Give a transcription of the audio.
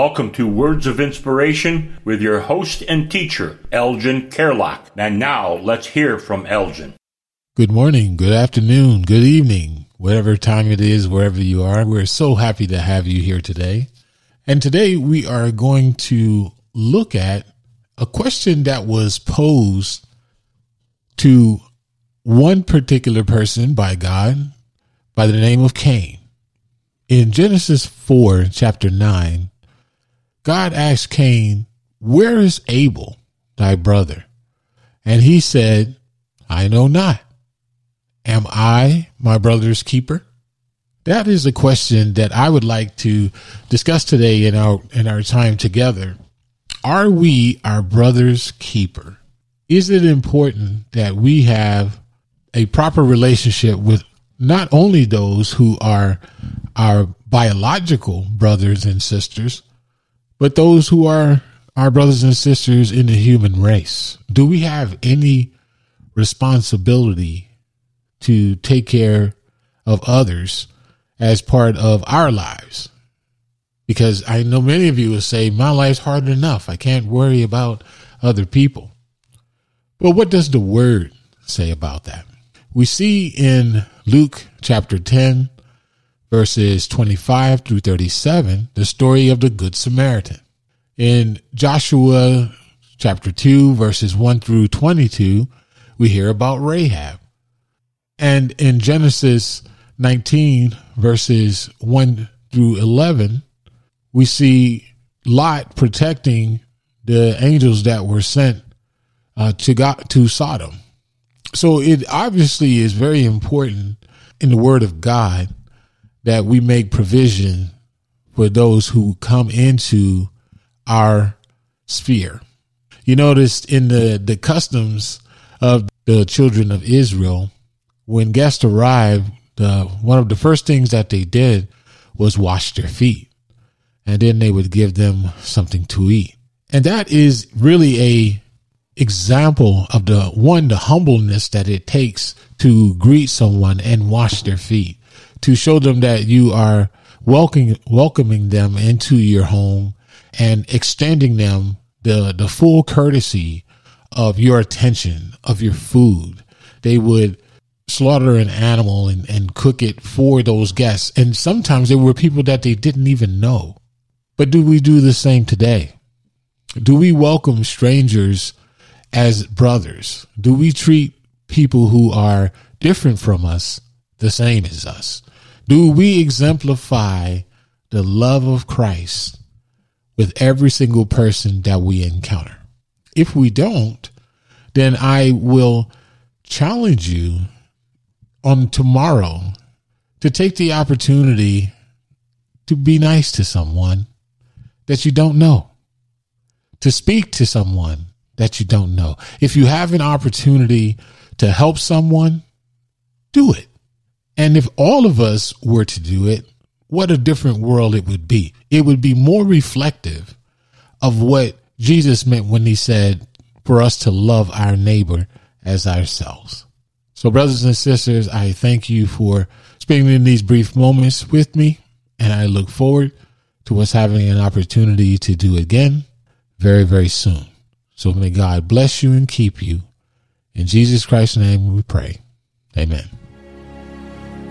Welcome to Words of Inspiration with your host and teacher, Elgin Kerlock. And now let's hear from Elgin. Good morning, good afternoon, good evening, whatever time it is, wherever you are. We're so happy to have you here today. And today we are going to look at a question that was posed to one particular person by God by the name of Cain. In Genesis 4, chapter 9, God asked Cain, Where is Abel, thy brother? And he said, I know not. Am I my brother's keeper? That is a question that I would like to discuss today in our in our time together. Are we our brother's keeper? Is it important that we have a proper relationship with not only those who are our biological brothers and sisters, but those who are our brothers and sisters in the human race? Do we have any responsibility to take care of others as part of our lives? Because I know many of you will say, My life's hard enough. I can't worry about other people. Well, what does the word say about that? We see in Luke chapter 10, verses 25 through 37, the story of the Good Samaritan. In Joshua chapter 2, verses 1 through 22, we hear about Rahab. And in Genesis 19, verses 1 through 11, we see Lot protecting the angels that were sent uh, to God, to Sodom. So it obviously is very important in the Word of God that we make provision for those who come into our sphere. You notice in the, the customs of the children of Israel, when guests arrived, the, one of the first things that they did was wash their feet. And then they would give them something to eat. And that is really a example of the one, the humbleness that it takes to greet someone and wash their feet, to show them that you are welcoming, welcoming them into your home and extending them the, the full courtesy of your attention, of your food. They would slaughter an animal and, and cook it for those guests. And sometimes there were people that they didn't even know. But do we do the same today? Do we welcome strangers as brothers? Do we treat people who are different from us the same as us? Do we exemplify the love of Christ with every single person that we encounter? If we don't, then I will challenge you on tomorrow to take the opportunity to be nice to someone that you don't know, to speak to someone that you don't know. If you have an opportunity to help someone, do it. And if all of us were to do it, what a different world it would be. It would be more reflective of what Jesus meant when he said for us to love our neighbor as ourselves. So, brothers and sisters, I thank you for spending these brief moments with me, and I look forward to us having an opportunity to do again very, very soon. So may God bless you and keep you. In Jesus Christ's name we pray. Amen.